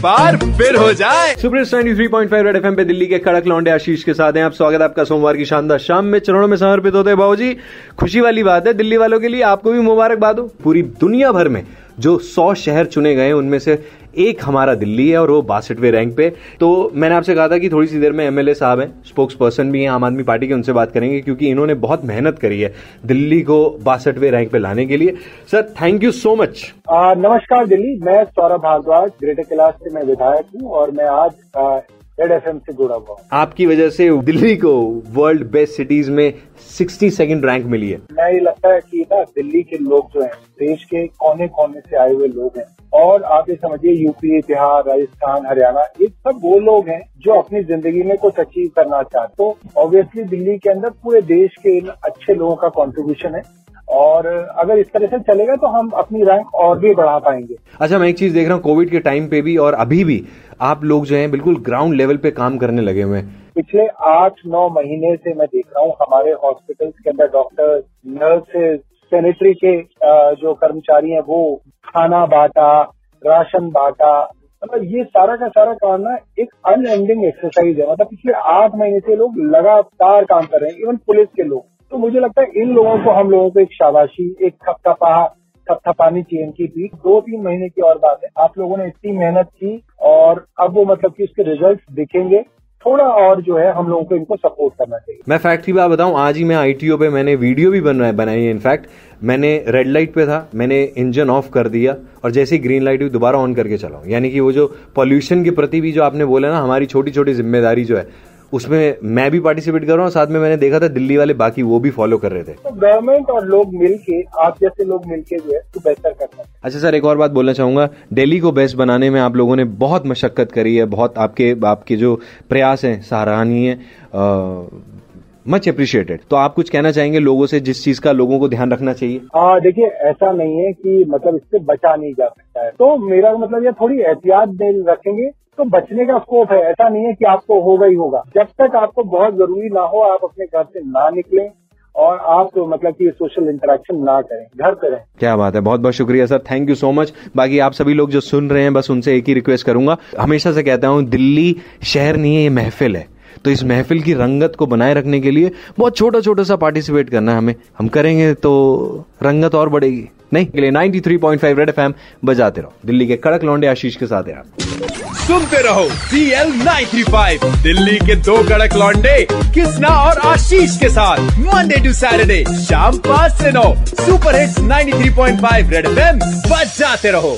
बार फिर हो जाए। Super ninety three point five red F पे दिल्ली के कड़क लौंडे आशीष के साथ हैं। आप स्वागत है आपका सोमवार की शानदार शाम में। चरणों में समर्पित होते हैं बाबूजी। खुशी वाली बात है, दिल्ली वालों के लिए आपको भी मुबारकबाद हो। पूरी दुनिया भर में जो सौ शहर चुने गए, उनमें से एक हमारा दिल्ली है और वो बासठवें रैंक पे। तो मैंने आपसे कहा था कि थोड़ी सी देर में एमएलए साहब हैं स्पोक्स पर्सन भी हैं, आम आदमी पार्टी के, उनसे बात करेंगे, क्योंकि इन्होंने बहुत मेहनत करी है दिल्ली को बासठवें रैंक पे लाने के लिए। Sir thank you so much नमस्कार दिल्ली, मैं सौरभ भारद्वाज ग्रेटर कैलाश से मैं विधायक हूँ और मैं आज रेड एफ़ से जुड़ा हुआ आपकी वजह से दिल्ली को वर्ल्ड बेस्ट सिटीज़ में सिक्सटी सेकेंड रैंक मिली है। मैं ये लगता है कि ना दिल्ली के लोग जो हैं देश के कोने कोने से आए हुए लोग हैं। और आप ये समझिए यूपी बिहार राजस्थान हरियाणा ये सब वो लोग हैं जो अपनी ज़िंदगी में कुछ अचीव करना चाहते तो ऑब्वियसली दिल्ली के अंदर पूरे देश के इन अच्छे लोगों का कंट्रीब्यूशन है। और अगर इस तरह से चलेगा तो हम अपनी रैंक और भी बढ़ा पाएँगे। अच्छा मैं एक चीज़ देख रहा हूँ कोविड के टाइम पे भी और अभी भी आप लोग जो हैं बिल्कुल ग्राउंड लेवल पे काम करने लगे हुए हैं। पिछले आठ नौ महीने से मैं देख रहा हूँ हमारे हॉस्पिटल्स के अंदर डॉक्टर नर्सेज सैनिटरी के जो कर्मचारी हैं वो खाना बांटा राशन बांटा मतलब ये सारा का सारा काम ना एक अनएंडिंग एक्सरसाइज है। मतलब पिछले आठ महीने से लोग लगातार काम कर रहे हैं इवन पुलिस के लोग। तो मुझे लगता है इन लोगों को हम लोगों को एक शाबाशी, एक थपथपा, थपथपानी चाहिए इनकी भी दो तीन महीने की और बात है। आप लोगों ने इतनी मेहनत की और अब वो मतलब कि उसके रिज़ल्ट दिखेंगे। थोड़ा और जो है हम लोगों को इनको सपोर्ट करना चाहिए। मैं फैक्ट की बात बताऊँ, आज ही मैं आईटीओ पे मैंने वीडियो भी बन बनाई है इनफैक्ट मैंने रेड लाइट पे था, मैंने इंजन ऑफ़ कर दिया और जैसे ही ग्रीन लाइट हुई, दोबारा ऑन करके चलाऊं यानी कि वो जो पॉल्यूशन के प्रति भी जो आपने बोला ना, हमारी छोटी छोटी ज़िम्मेदारी जो है उसमें मैं भी पार्टिसिपेट कर रहा हूँ साथ में मैंने देखा था दिल्ली वाले बाकी वो भी फॉलो कर रहे थे। तो गवर्नमेंट और लोग मिलके आप जैसे लोग मिलके जो है तो बेहतर करना अच्छा सर एक और बात बोलना चाहूँगा। दिल्ली को बेस्ट बनाने में आप लोगों ने बहुत मशक्कत करी है बहुत आपके आपके जो प्रयास हैं सराहनीय मच अप्रिशिएटेड तो आप कुछ कहना चाहेंगे लोगों से जिस चीज़ का लोगों को ध्यान रखना चाहिए? हाँ देखिए ऐसा नहीं है कि मतलब इससे बचा नहीं जा सकता है। तो मेरा मतलब ये थोड़ी एहतियात रखेंगे तो बचने का स्कोप है। ऐसा नहीं है कि आपको होगा ही होगा। जब तक आपको बहुत ज़रूरी ना हो, आप अपने घर से ना निकलें और आप तो मतलब कि सोशल इंटरेक्शन ना करें। घर पे रहें। क्या बात है। बहुत बहुत शुक्रिया sir thank you so much बाकी आप सभी लोग जो सुन रहे हैं, बस उनसे एक ही रिक्वेस्ट करूँगा। हमेशा से कहता हूँ, दिल्ली शहर नहीं है, ये महफिल है। तो इस महफिल की रंगत को बनाए रखने के लिए बहुत छोटा छोटा सा पार्टिसिपेट करना है हमें। हम करेंगे तो रंगत और बढ़ेगी। नहीं, के लिए 93.5 रेड एफएम बजाते रहो। दिल्ली के कड़क लौंडे आशीष के साथ यार सुनते रहो सी एल दिल्ली के दो कड़क लौंडे, किसना और आशीष के साथ। मंडे टू सैटरडे शाम पाँच से नौ। सुपर हिट्स 93.5 रेड एफएम बजाते रहो।